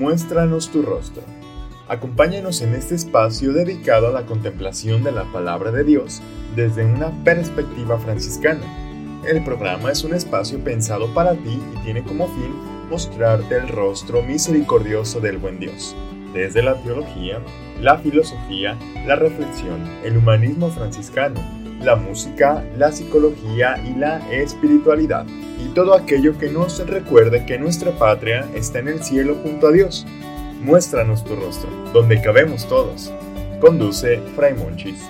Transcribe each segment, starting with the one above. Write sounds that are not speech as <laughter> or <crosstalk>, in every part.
Muéstranos tu rostro. Acompáñanos en este espacio dedicado a la contemplación de la palabra de Dios desde una perspectiva franciscana. El programa es un espacio pensado para ti y tiene como fin mostrarte el rostro misericordioso del buen Dios, desde la teología, la filosofía, la reflexión, el humanismo franciscano, la música, la psicología y la espiritualidad, y todo aquello que nos recuerde que nuestra patria está en el cielo junto a Dios. Muéstranos tu rostro, donde cabemos todos. Conduce Fray Monchis.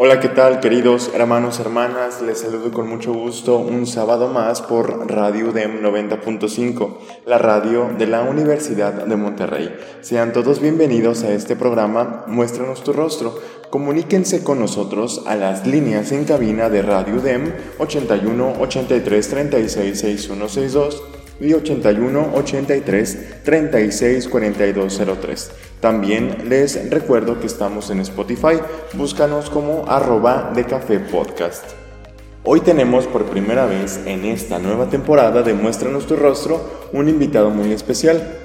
Hola, ¿qué tal queridos hermanos, hermanas? Les saludo con mucho gusto un sábado más por Radio DEM 90.5, la radio de la Universidad de Monterrey. Sean todos bienvenidos a este programa Muéstranos tu rostro. Comuníquense con nosotros a las líneas en cabina de Radio DEM 81 83 36 6162 y 81 83 36 4203. También les recuerdo que estamos en Spotify, búscanos como arroba de café podcast. Hoy tenemos por primera vez en esta nueva temporada de Muestra Nuestro Rostro un invitado muy especial.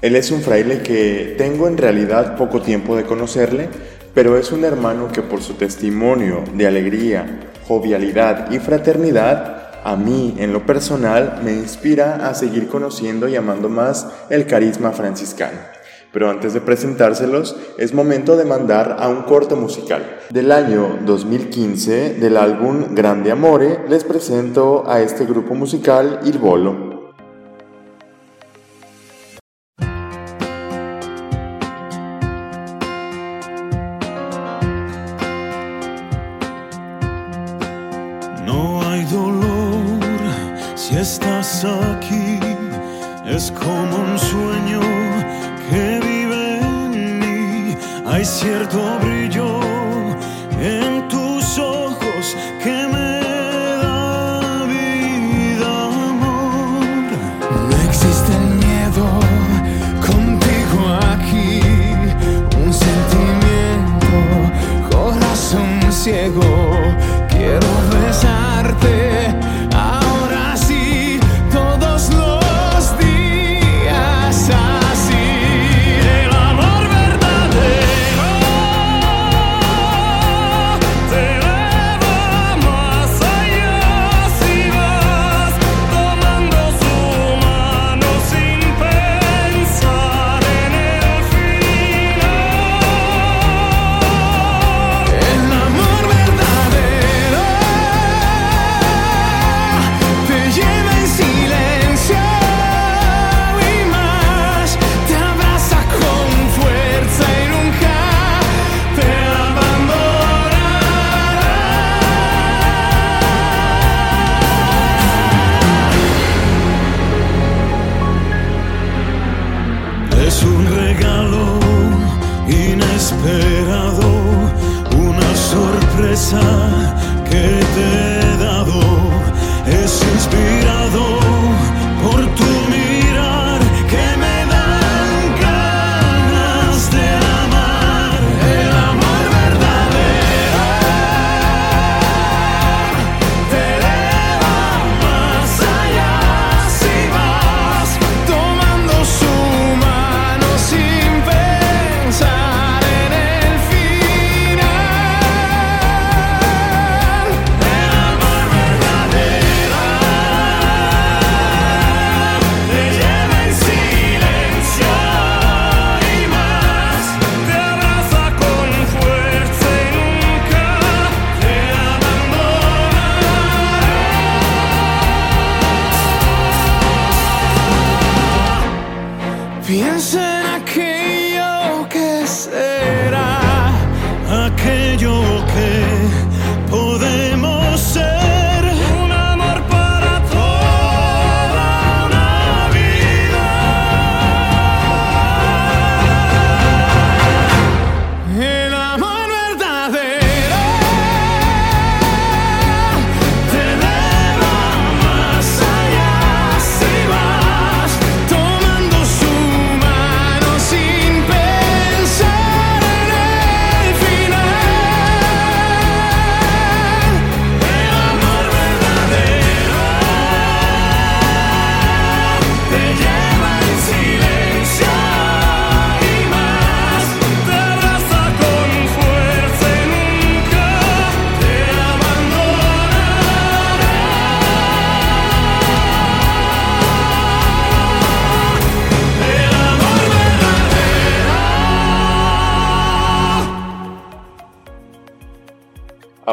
Él es un fraile que tengo en realidad poco tiempo de conocerle, pero es un hermano que por su testimonio de alegría, jovialidad y fraternidad a mí en lo personal me inspira a seguir conociendo y amando más el carisma franciscano. Pero antes de presentárselos, es momento de mandar a un corto musical. Del año 2015, del álbum Grande Amore, les presento a este grupo musical Il Bolo. Inesperado, una sorpresa abandonará. Piensa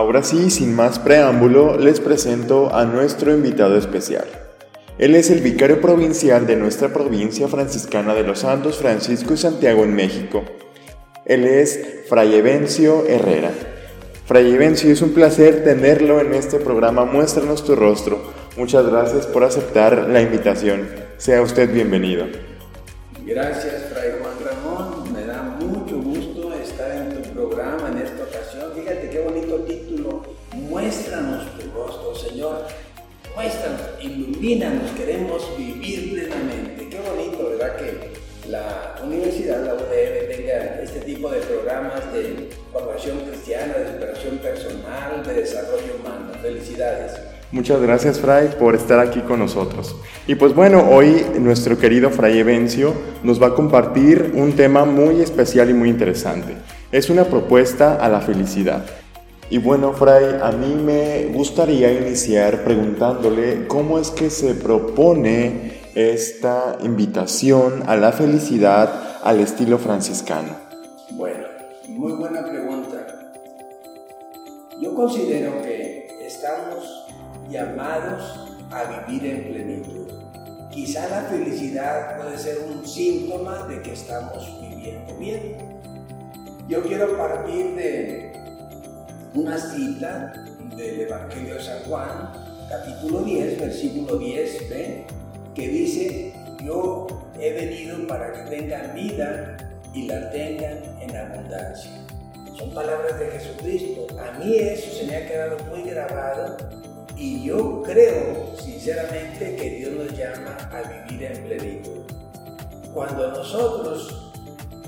Ahora sí, sin más preámbulo, les presento a nuestro invitado especial. Él es el vicario provincial de nuestra provincia franciscana de los Santos Francisco y Santiago en México. Él es Fray Evencio Herrera. Fray Evencio, es un placer tenerlo en este programa Muéstranos tu rostro. Muchas gracias por aceptar la invitación. Sea usted bienvenido. Gracias, Fray Juan Muéstranos, ilumínanos, queremos vivir plenamente. Qué bonito, ¿verdad? Que la universidad, la UDM, tenga este tipo de programas de formación cristiana, de superación personal, de desarrollo humano. Felicidades. Muchas gracias, Fray, por estar aquí con nosotros. Y pues bueno, hoy nuestro querido Fray Evencio nos va a compartir un tema muy especial y muy interesante. Es una propuesta a la felicidad. Y bueno, Fray, a mí me gustaría iniciar preguntándole cómo es que se propone esta invitación a la felicidad al estilo franciscano. Bueno, muy buena pregunta. Yo considero que estamos llamados a vivir en plenitud. Quizá la felicidad puede ser un síntoma de que estamos viviendo bien. Yo quiero partir de una cita del Evangelio de San Juan, capítulo 10, versículo 10, ¿ve? que dice, yo he venido para que tengan vida y la tengan en abundancia. Son palabras de Jesucristo. A mí eso se me ha quedado muy grabado y yo creo sinceramente que Dios nos llama a vivir en plenitud. Cuando nosotros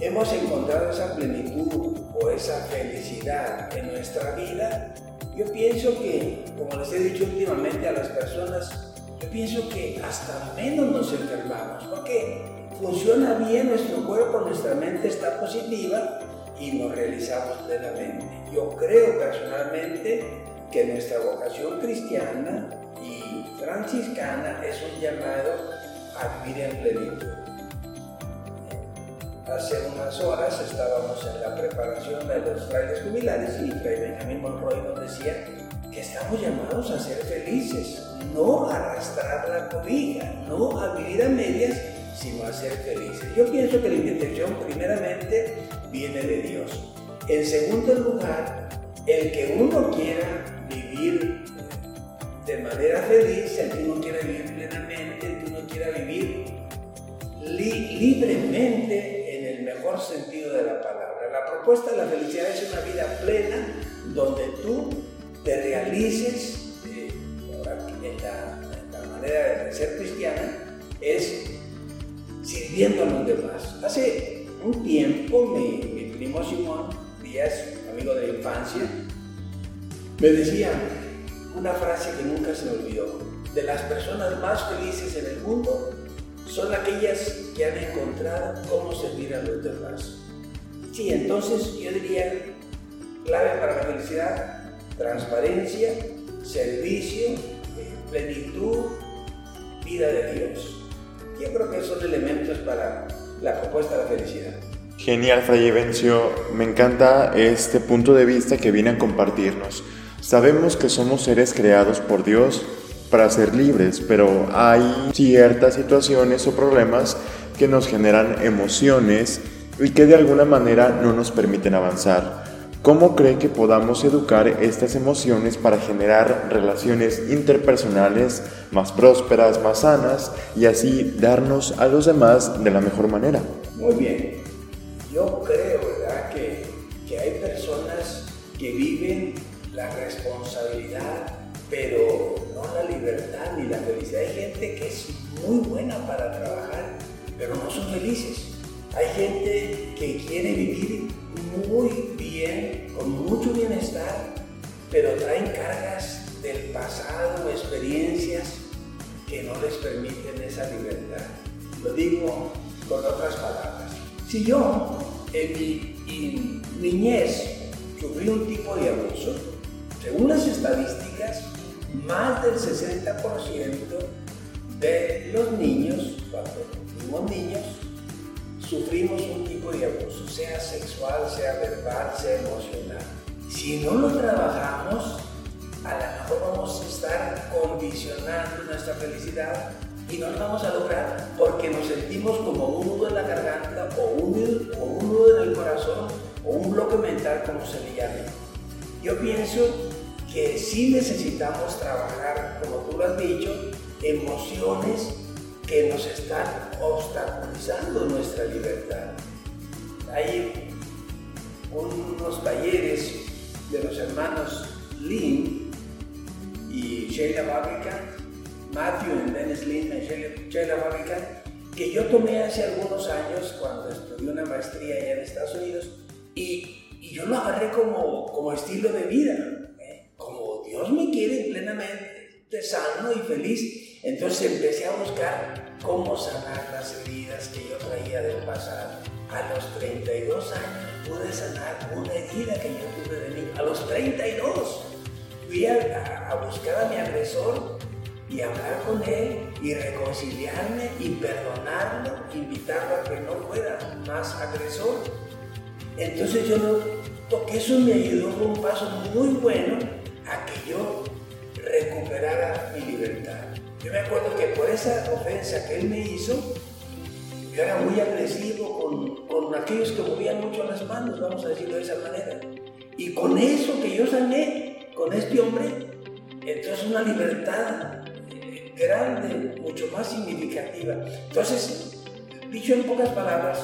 hemos encontrado esa plenitud o esa felicidad en nuestra vida, yo pienso que, como les he dicho últimamente a las personas, yo pienso que hasta menos nos enfermamos, porque funciona bien nuestro cuerpo, nuestra mente está positiva y nos realizamos plenamente. Yo creo personalmente que nuestra vocación cristiana y franciscana es un llamado a vivir en plenitud. Hace unas horas estábamos en la preparación de los frailes jubilares y Fray Benjamín Monroy nos decía que estamos llamados a ser felices, no a arrastrar la cobija, no a vivir a medias, sino a ser felices. Yo pienso que la intención primeramente viene de Dios. En segundo lugar, el que uno quiera vivir de manera feliz, el que uno quiera vivir plenamente, el que uno quiera vivir libremente mejor sentido de la palabra. La propuesta de la felicidad es una vida plena donde tú te realices eh, en, la, manera de ser cristiana es sirviendo a los demás. Hace un tiempo mi, mi primo Simón Díaz, amigo de la infancia, me decía una frase que nunca se me olvidó. De las personas más felices en el mundo son aquellas que han encontrado cómo servir a los demás. Sí, entonces yo diría, clave para la felicidad, transparencia, servicio, plenitud, vida de Dios. Yo creo que son elementos para la propuesta de la felicidad. Genial, Fray Evencio. Me encanta este punto de vista que viene a compartirnos. Sabemos que somos seres creados por Dios para ser libres, pero hay ciertas situaciones o problemas que nos generan emociones y que de alguna manera no nos permiten avanzar. ¿Cómo cree que podamos educar estas emociones para generar relaciones interpersonales más prósperas, más sanas y así darnos a los demás de la mejor manera? Muy bien. Yo creo, ¿verdad?, que, que hay personas que viven la responsabilidad, pero no la libertad ni la felicidad. Hay gente que es muy buena para trabajar, pero no son felices. Hay gente que quiere vivir muy bien, con mucho bienestar, pero traen cargas del pasado, experiencias que no les permiten esa libertad. Lo digo con otras palabras. Si yo en mi niñez sufrí un tipo de abuso, según las estadísticas, más del 60% de los niños, cuando fuimos niños, sufrimos un tipo de abuso, sea sexual, sea verbal, sea emocional. si no lo trabajamos, a lo mejor vamos a estar condicionando nuestra felicidad y no lo vamos a lograr porque nos sentimos como un nudo en la garganta o un, o un nudo en el corazón o un bloque mental como se le llame. Yo pienso que sí necesitamos trabajar, como tú lo has dicho, emociones que nos están obstaculizando nuestra libertad. Hay unos talleres de los hermanos Lin y Sheila Babica, Matthew y Dennis Lin y Sheila Babica, que yo tomé hace algunos años cuando estudié una maestría allá en Estados Unidos y, y yo lo agarré como, como estilo de vida, Dios me quiere plenamente sano y feliz. Entonces empecé a buscar cómo sanar las heridas que yo traía del pasado. A los 32 años pude sanar una herida que yo tuve de mí. A los 32 fui a, a buscar a mi agresor y hablar con él y reconciliarme y perdonarlo, invitarlo a que no fuera más agresor. Entonces yo noto que eso me ayudó con un paso muy bueno recuperara mi libertad. Yo me acuerdo que por esa ofensa que él me hizo, yo era muy agresivo con, con aquellos que movían mucho las manos, vamos a decirlo de esa manera. Y con eso que yo sané, con este hombre, entonces una libertad eh, grande, mucho más significativa. Entonces, dicho en pocas palabras,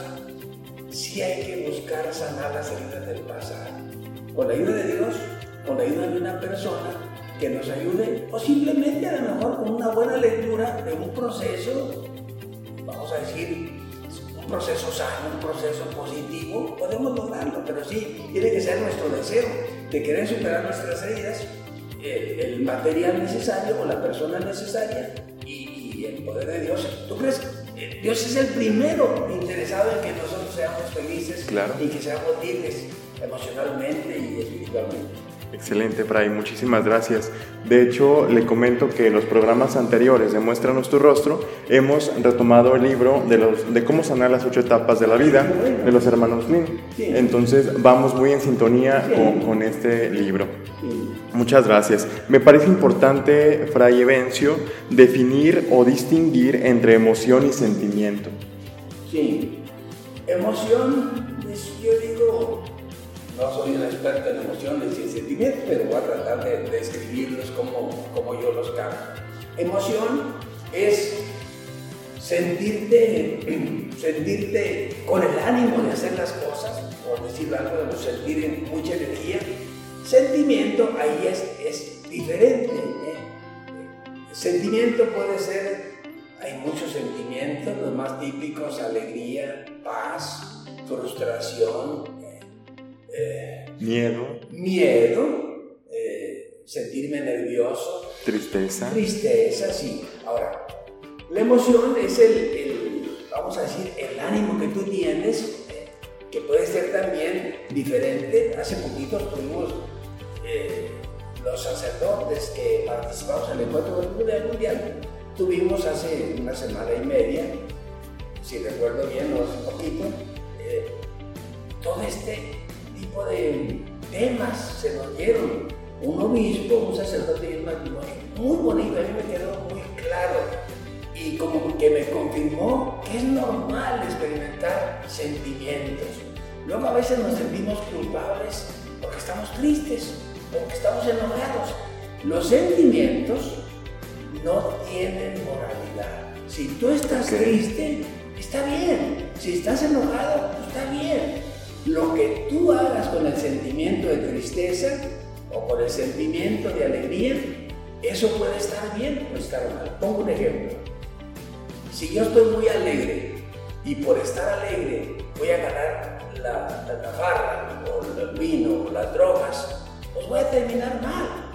sí hay que buscar sanar las heridas del pasado. Con la ayuda de Dios, con la ayuda de una persona que nos ayude, o simplemente a lo mejor con una buena lectura de un proceso, vamos a decir, un proceso sano, un proceso positivo, podemos lograrlo, pero sí, tiene que ser nuestro deseo de querer superar nuestras heridas, el, el material necesario o la persona necesaria y, y, el poder de Dios. ¿Tú crees que Dios es el primero interesado en que nosotros seamos felices claro. y que seamos libres emocionalmente y espiritualmente? Excelente, Fray, muchísimas gracias. De hecho, le comento que en los programas anteriores de Muéstranos tu rostro hemos retomado el libro de, los, de cómo sanar las ocho etapas de la vida de los hermanos Lin. Entonces, vamos muy en sintonía con, este libro. Muchas gracias. Me parece importante, Fray Evencio, definir o distinguir entre emoción y sentimiento. Sí. Emoción, pues yo digo, no soy un experto en emociones y en sentimientos, pero voy a tratar de describirlos como, como yo los capto. Emoción es sentirte, <clears throat> sentirte con el ánimo de hacer las cosas, por decir algo, de sentir mucha energía. Sentimiento ahí es, es diferente. ¿eh? Sentimiento puede ser, hay muchos sentimientos, los más típicos, alegría, paz, frustración, eh, miedo. Miedo, eh, sentirme nervioso. Tristeza. Tristeza, sí. Ahora, la emoción es el, el vamos a decir, el ánimo que tú tienes, eh, que puede ser también diferente. Hace poquito tuvimos los sacerdotes que participamos en el encuentro mundial, tuvimos hace una semana y media, si recuerdo bien, no hace poquito, temas se nos dieron. Un obispo, un sacerdote y un matrimonio muy bonito, a mí me quedó muy claro y como que me confirmó que es normal experimentar sentimientos. Luego a veces nos sentimos culpables porque estamos tristes, porque estamos enojados. Los sentimientos no tienen moralidad. Si tú estás triste, está bien. Si estás enojado, está bien lo que tú hagas con el sentimiento de tristeza o con el sentimiento de alegría, eso puede estar bien o estar mal. Pongo un ejemplo. Si yo estoy muy alegre y por estar alegre voy a ganar la, la tafarra o el vino o las drogas, pues voy a terminar mal.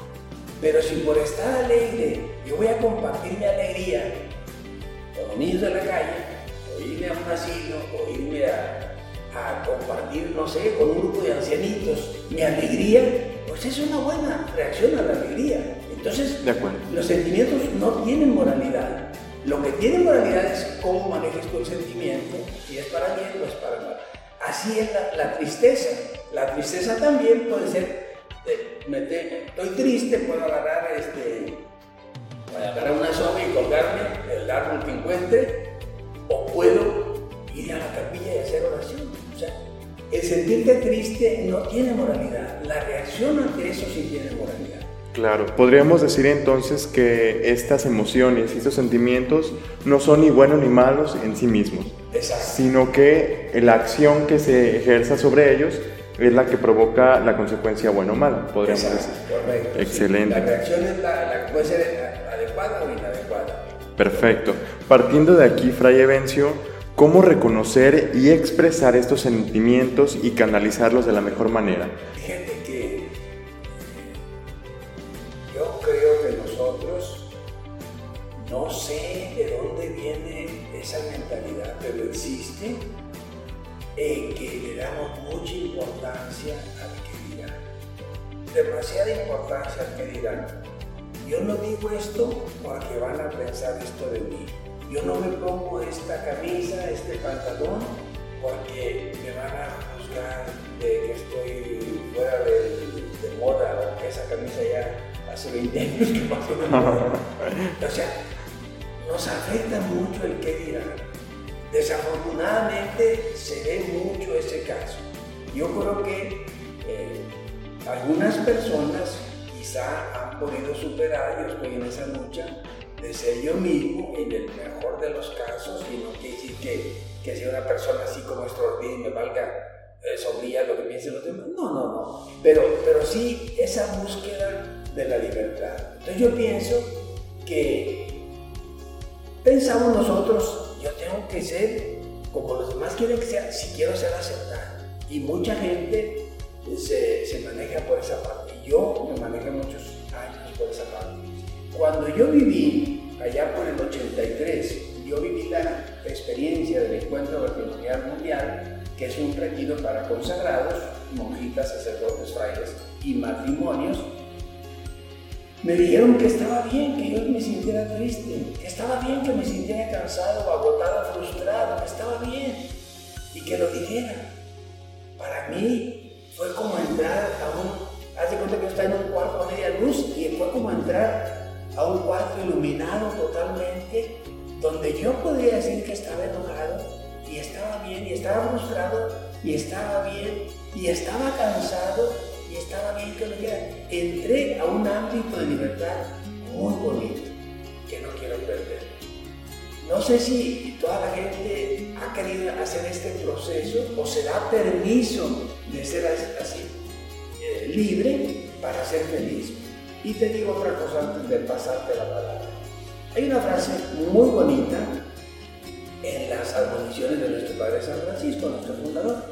Pero si por estar alegre yo voy a compartir mi alegría con los niños de la calle, o irme a un asilo, o irme a a compartir, no sé, con un grupo de ancianitos mi alegría, pues es una buena reacción a la alegría. Entonces, los sentimientos no tienen moralidad. Lo que tiene moralidad es cómo manejes tu sentimiento, si es para bien o es para mal. Así es la, la tristeza. La tristeza también puede ser estoy triste, puedo agarrar este, agarrar una soga y colgarme el árbol que encuentre, o puedo ir a la capilla y hacer oración. Sea, el sentirte triste no tiene moralidad, la reacción ante eso sí tiene moralidad. Claro, podríamos decir entonces que estas emociones y estos sentimientos no son ni buenos ni malos en sí mismos, sino que la acción que se ejerza sobre ellos es la que provoca la consecuencia buena o mala, podríamos decir. Correcto. Excelente. La reacción es la, que puede ser adecuada o inadecuada. Perfecto. Partiendo de aquí, Fray Evencio, ¿cómo reconocer y expresar estos sentimientos y canalizarlos de la mejor manera? Fíjate que yo creo que nosotros no sé de dónde viene esa mentalidad, pero existe en que le damos mucha importancia al que dirán. Demasiada importancia al que dirán. Yo no digo esto porque van a pensar esto de mí. Yo no me pongo esta camisa, este pantalón, porque me van a juzgar de que estoy fuera de, moda o que esa camisa ya hace 20 años que pasó de moda. O sea, nos afecta mucho el que dirán Desafortunadamente se ve mucho ese caso. Yo creo que eh, algunas personas quizá han podido superar, yo estoy en esa lucha, de ser yo mismo en el mejor de los casos y no quiere decir que, que sea una persona así como extraordinaria y me valga eh, lo que piensen los demás. No, no, no. Pero, pero sí esa búsqueda de la libertad. Entonces yo pienso que pensamos nosotros yo tengo que ser como los demás quieren que sea, si quiero ser aceptado. Y mucha gente se, se maneja por esa parte. Yo me manejé muchos años por esa parte. Cuando yo viví allá por el 83, yo viví la experiencia del encuentro matrimonial mundial, que es un retiro para consagrados, monjitas, sacerdotes, frailes y matrimonios. Me dijeron que estaba bien que yo me sintiera triste, que estaba bien que me sintiera cansado, agotado, frustrado, que estaba bien. Y que lo dijera. Para mí fue como entrar a un cuarto iluminado totalmente, donde yo podría decir que estaba enojado y estaba bien y estaba frustrado y estaba bien y estaba cansado y estaba bien que lo viera. Entré a un ámbito de libertad muy bonito que no quiero perder. No sé si toda la gente ha querido hacer este proceso o se da permiso de ser así, eh, libre para ser feliz. Y te digo otra cosa antes de pasarte la palabra. Hay una frase muy bonita en las admoniciones de nuestro Padre San Francisco, nuestro fundador.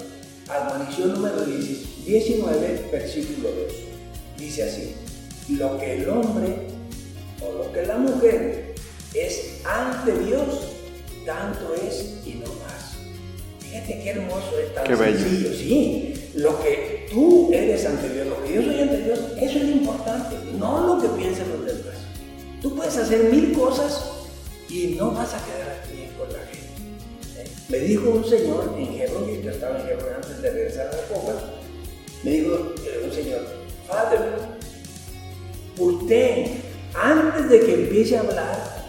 Admonición número 16 19, versículo 2. Dice así, lo que el hombre o lo que la mujer es ante Dios, tanto es y no más. Fíjate qué hermoso es tan sencillo. Sí, lo que tú eres ante Dios, lo que yo soy ante Dios, eso es importante, no lo que piensen los demás. Tú puedes hacer mil cosas y no vas a quedar bien con la gente. ¿Eh? Me dijo un señor en Hebron, yo estaba en Hebron antes de regresar a la copa, me dijo un señor, Padre, usted antes de que empiece a hablar,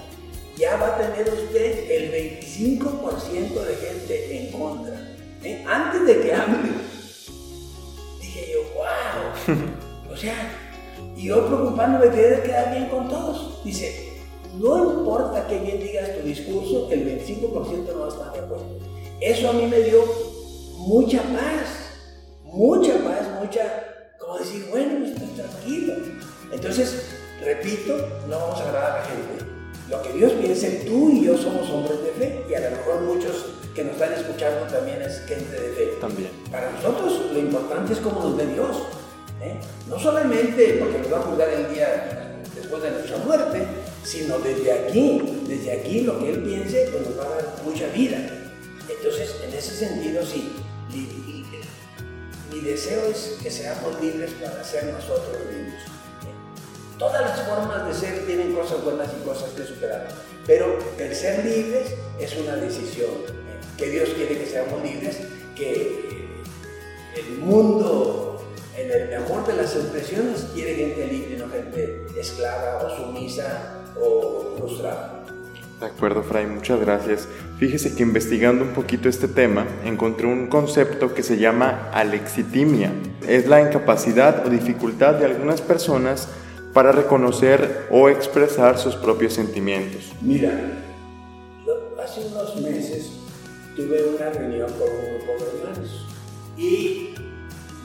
ya va a tener usted el 25% de gente en contra. ¿eh? Antes de que hable. Dije yo, wow. o sea, y yo preocupándome de quedar bien con todos. Dice, no importa que bien digas tu discurso, el 25% no va a estar de acuerdo. Eso a mí me dio mucha paz mucha paz, mucha, como decir, bueno, estoy tranquilo. Entonces, repito, no vamos a agradar a la gente. Lo que Dios piense, tú y yo somos hombres de fe, y a lo mejor muchos que nos están escuchando también es gente de fe. También. Para nosotros lo importante es cómo nos ve Dios. ¿eh? No solamente porque nos va a juzgar el día después de nuestra muerte, sino desde aquí, desde aquí lo que Él piense, pues nos va a dar mucha vida. Entonces, en ese sentido, sí, mi deseo es que seamos libres para ser nosotros mismos. Todas las formas de ser tienen cosas buenas y cosas que superar, pero el ser libres es una decisión. Que Dios quiere que seamos libres, que el mundo en el mejor de las expresiones, quiere gente libre, no gente esclava o sumisa o frustrada. De acuerdo, Fray, muchas gracias. Fíjese que investigando un poquito este tema, encontré un concepto que se llama alexitimia. Es la incapacidad o dificultad de algunas personas para reconocer o expresar sus propios sentimientos. Mira, hace unos meses tuve una reunión con un grupo de hermanos y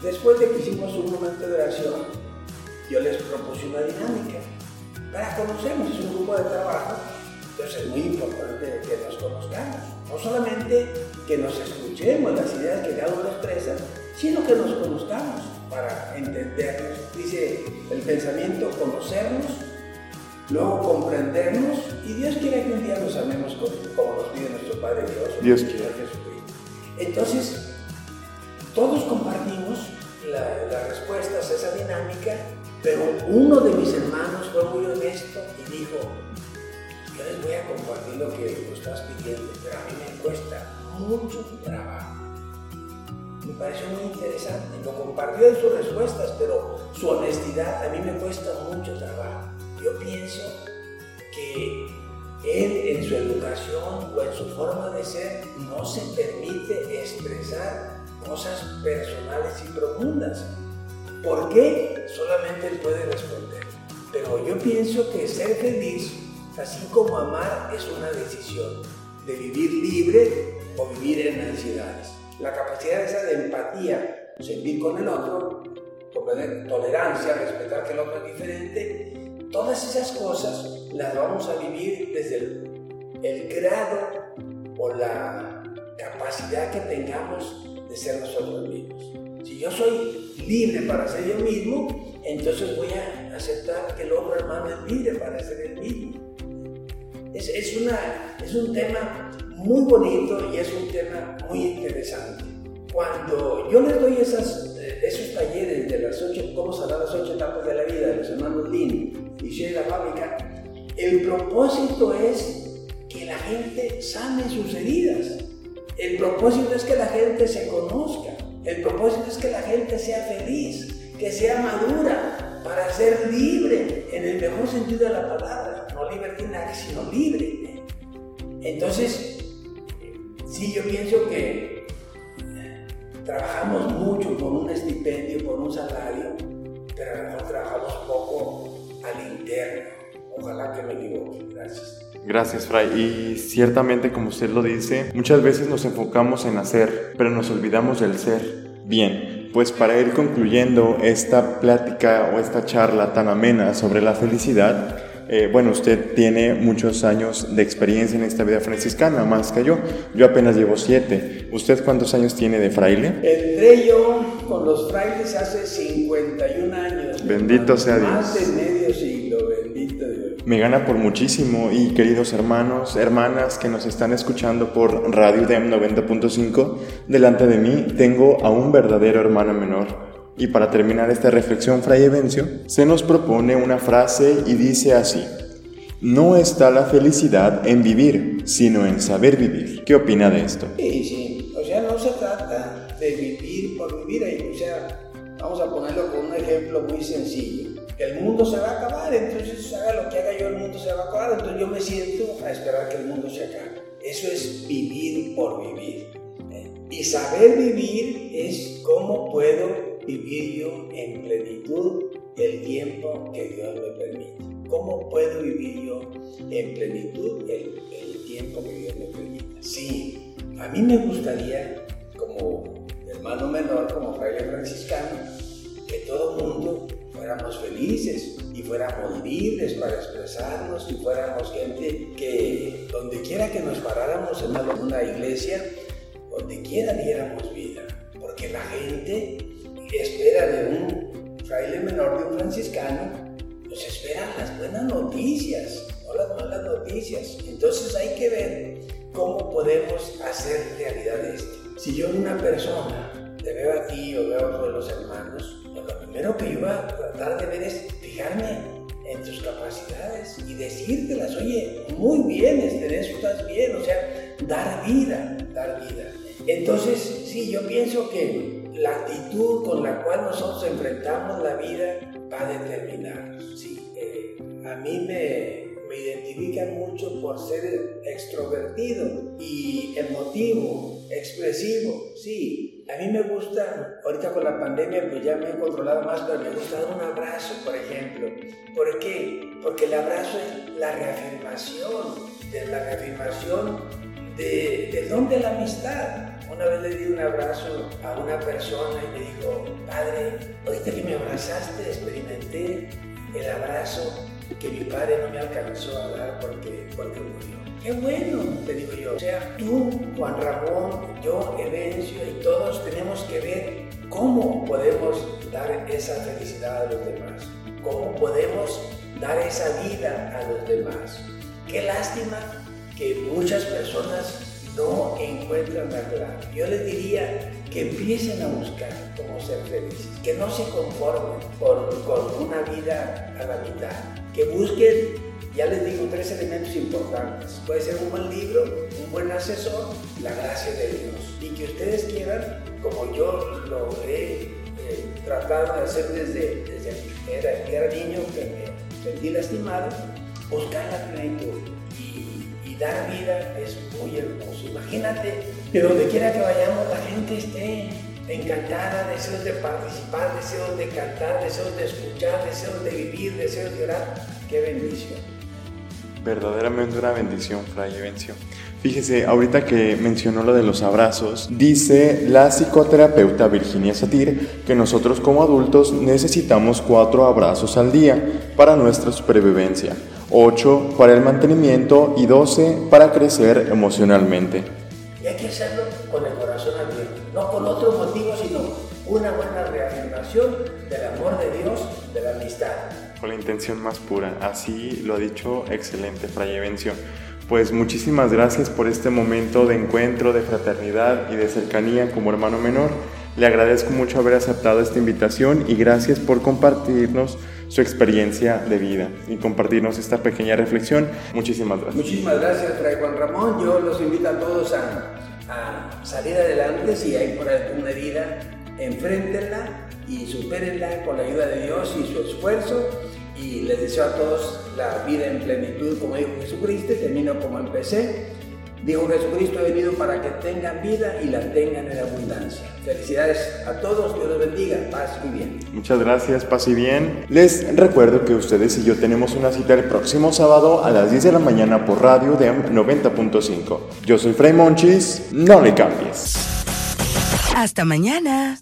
después de que hicimos un momento de oración, yo les propuse una dinámica para conocernos, es un grupo de trabajo entonces es muy importante que nos conozcamos. No solamente que nos escuchemos las ideas que cada uno expresa, sino que nos conozcamos para entendernos. Dice el pensamiento, conocernos, luego comprendernos y Dios quiere que un día nos amemos como nos pide nuestro Padre Dios. Dios quiere. Jesucristo. Entonces, todos compartimos las respuestas a esa dinámica, pero uno de mis hermanos fue muy honesto y dijo, yo les voy a compartir lo que tú estás pidiendo, pero a mí me cuesta mucho trabajo. Me pareció muy interesante. Lo compartió en sus respuestas, pero su honestidad a mí me cuesta mucho trabajo. Yo pienso que él en su educación o en su forma de ser no se permite expresar cosas personales y profundas. ¿Por qué? Solamente él puede responder. Pero yo pienso que ser feliz Así como amar es una decisión de vivir libre o vivir en ansiedades. La capacidad esa de empatía, sentir con el otro, tolerancia, respetar que el otro es diferente, todas esas cosas las vamos a vivir desde el, el grado o la capacidad que tengamos de ser nosotros mismos. Si yo soy libre para ser yo mismo, entonces voy a aceptar que el otro hermano es libre para ser el mismo. Es, es, una, es un tema muy bonito y es un tema muy interesante. Cuando yo les doy esas, eh, esos talleres de las ocho, cómo sanar las ocho etapas de la vida de los hermanos Lin y de la fábrica, el propósito es que la gente sane sus heridas. El propósito es que la gente se conozca. El propósito es que la gente sea feliz, que sea madura para ser libre en el mejor sentido de la palabra no libertinaje, sino libre. Entonces, sí, yo pienso que trabajamos mucho por un estipendio, por un salario, pero a lo mejor trabajamos poco al interno. Ojalá que me equivoque. Gracias. Gracias, Fray. Y ciertamente, como usted lo dice, muchas veces nos enfocamos en hacer, pero nos olvidamos del ser. Bien, pues para ir concluyendo esta plática o esta charla tan amena sobre la felicidad, eh, bueno, usted tiene muchos años de experiencia en esta vida franciscana, más que yo. Yo apenas llevo siete. ¿Usted cuántos años tiene de fraile? Entré yo con los frailes hace 51 años. Bendito sea Dios. Más de medio siglo, bendito Dios. Me gana por muchísimo y queridos hermanos, hermanas que nos están escuchando por Radio DEM 90.5, delante de mí tengo a un verdadero hermano menor y para terminar esta reflexión, Fray Evencio, se nos propone una frase y dice así, no está la felicidad en vivir, sino en saber vivir. ¿Qué opina de esto? Sí, sí, o sea, no se trata de vivir por vivir, o sea, vamos a ponerlo con un ejemplo muy sencillo. El mundo se va a acabar, entonces haga lo que haga yo, el mundo se va a acabar, entonces yo me siento a esperar que el mundo se acabe. Eso es vivir por vivir. ¿eh? Y saber vivir es cómo puedo vivir yo en plenitud el tiempo que Dios me permite? ¿Cómo puedo vivir yo en plenitud el, tiempo que Dios me permite? Sí, a mí me gustaría, como hermano menor, como fraile franciscano, que todo el mundo fuéramos felices y fuéramos libres para expresarnos y fuéramos gente que donde quiera que nos paráramos en una iglesia, donde quiera diéramos vida, porque la gente espera de un fraile menor, de un franciscano, pues esperan las buenas noticias, no las malas noticias. Entonces hay que ver cómo podemos hacer realidad esto. Si yo una persona te veo a ti o veo a otro de los hermanos, pues lo primero que yo voy a tratar de ver es fijarme en tus capacidades y decírtelas, oye, muy bien, este, eso estás bien, o sea, dar vida, dar vida. Entonces, sí, yo pienso que la actitud con la cual nosotros enfrentamos la vida va a determinar. Sí, eh, a mí me, me identifican mucho por ser extrovertido y emotivo, expresivo, sí. A mí me gusta, ahorita con la pandemia pues ya me he controlado más, pero me gusta dar un abrazo, por ejemplo. ¿Por qué? Porque el abrazo es la reafirmación, de la reafirmación de, del don de la amistad. Una vez le di un abrazo a una persona y me dijo, padre, ahorita que me abrazaste experimenté el abrazo que mi padre no me alcanzó a dar porque, porque murió. Qué bueno, te digo yo. O sea, tú, Juan Ramón, yo, Evencio y todos tenemos que ver cómo podemos dar esa felicidad a los demás, cómo podemos dar esa vida a los demás. Qué lástima que muchas personas no encuentran la clave. Yo les diría que empiecen a buscar cómo ser felices, que no se conformen con, con una vida a la mitad, que busquen, ya les digo, tres elementos importantes. Puede ser un buen libro, un buen asesor, la gracia de Dios. Y que ustedes quieran, como yo lo he eh, tratado de hacer desde, desde que era, que era niño, que me sentí lastimado, buscar la plenitud dar vida es muy hermoso. Imagínate que donde quiera que vayamos la gente esté encantada, deseos de participar, deseos de cantar, deseos de escuchar, deseos de vivir, deseos de orar. ¡Qué bendición! Verdaderamente una bendición, Fray Evencio. Fíjese, ahorita que mencionó lo de los abrazos, dice la psicoterapeuta Virginia Satir que nosotros como adultos necesitamos cuatro abrazos al día para nuestra supervivencia. 8 para el mantenimiento y 12 para crecer emocionalmente. Y hay que hacerlo con el corazón abierto, no con otro motivo, sino una buena reafirmación del amor de Dios, de la amistad. Con la intención más pura, así lo ha dicho excelente Fray Evencio. Pues muchísimas gracias por este momento de encuentro, de fraternidad y de cercanía como hermano menor. Le agradezco mucho haber aceptado esta invitación y gracias por compartirnos su experiencia de vida y compartirnos esta pequeña reflexión. Muchísimas gracias. Muchísimas gracias, Fray Juan Ramón. Yo los invito a todos a, a salir adelante. Si hay por alguna herida, enfréntenla y supérenla con la ayuda de Dios y su esfuerzo. Y les deseo a todos la vida en plenitud, como dijo Jesucristo. Termino como empecé Dijo Jesucristo, he venido para que tengan vida y la tengan en abundancia. Felicidades a todos, Dios los bendiga, paz y bien. Muchas gracias, paz y bien. Les recuerdo que ustedes y yo tenemos una cita el próximo sábado a las 10 de la mañana por Radio DEM 90.5. Yo soy Fray Monchis, no le cambies. Hasta mañana.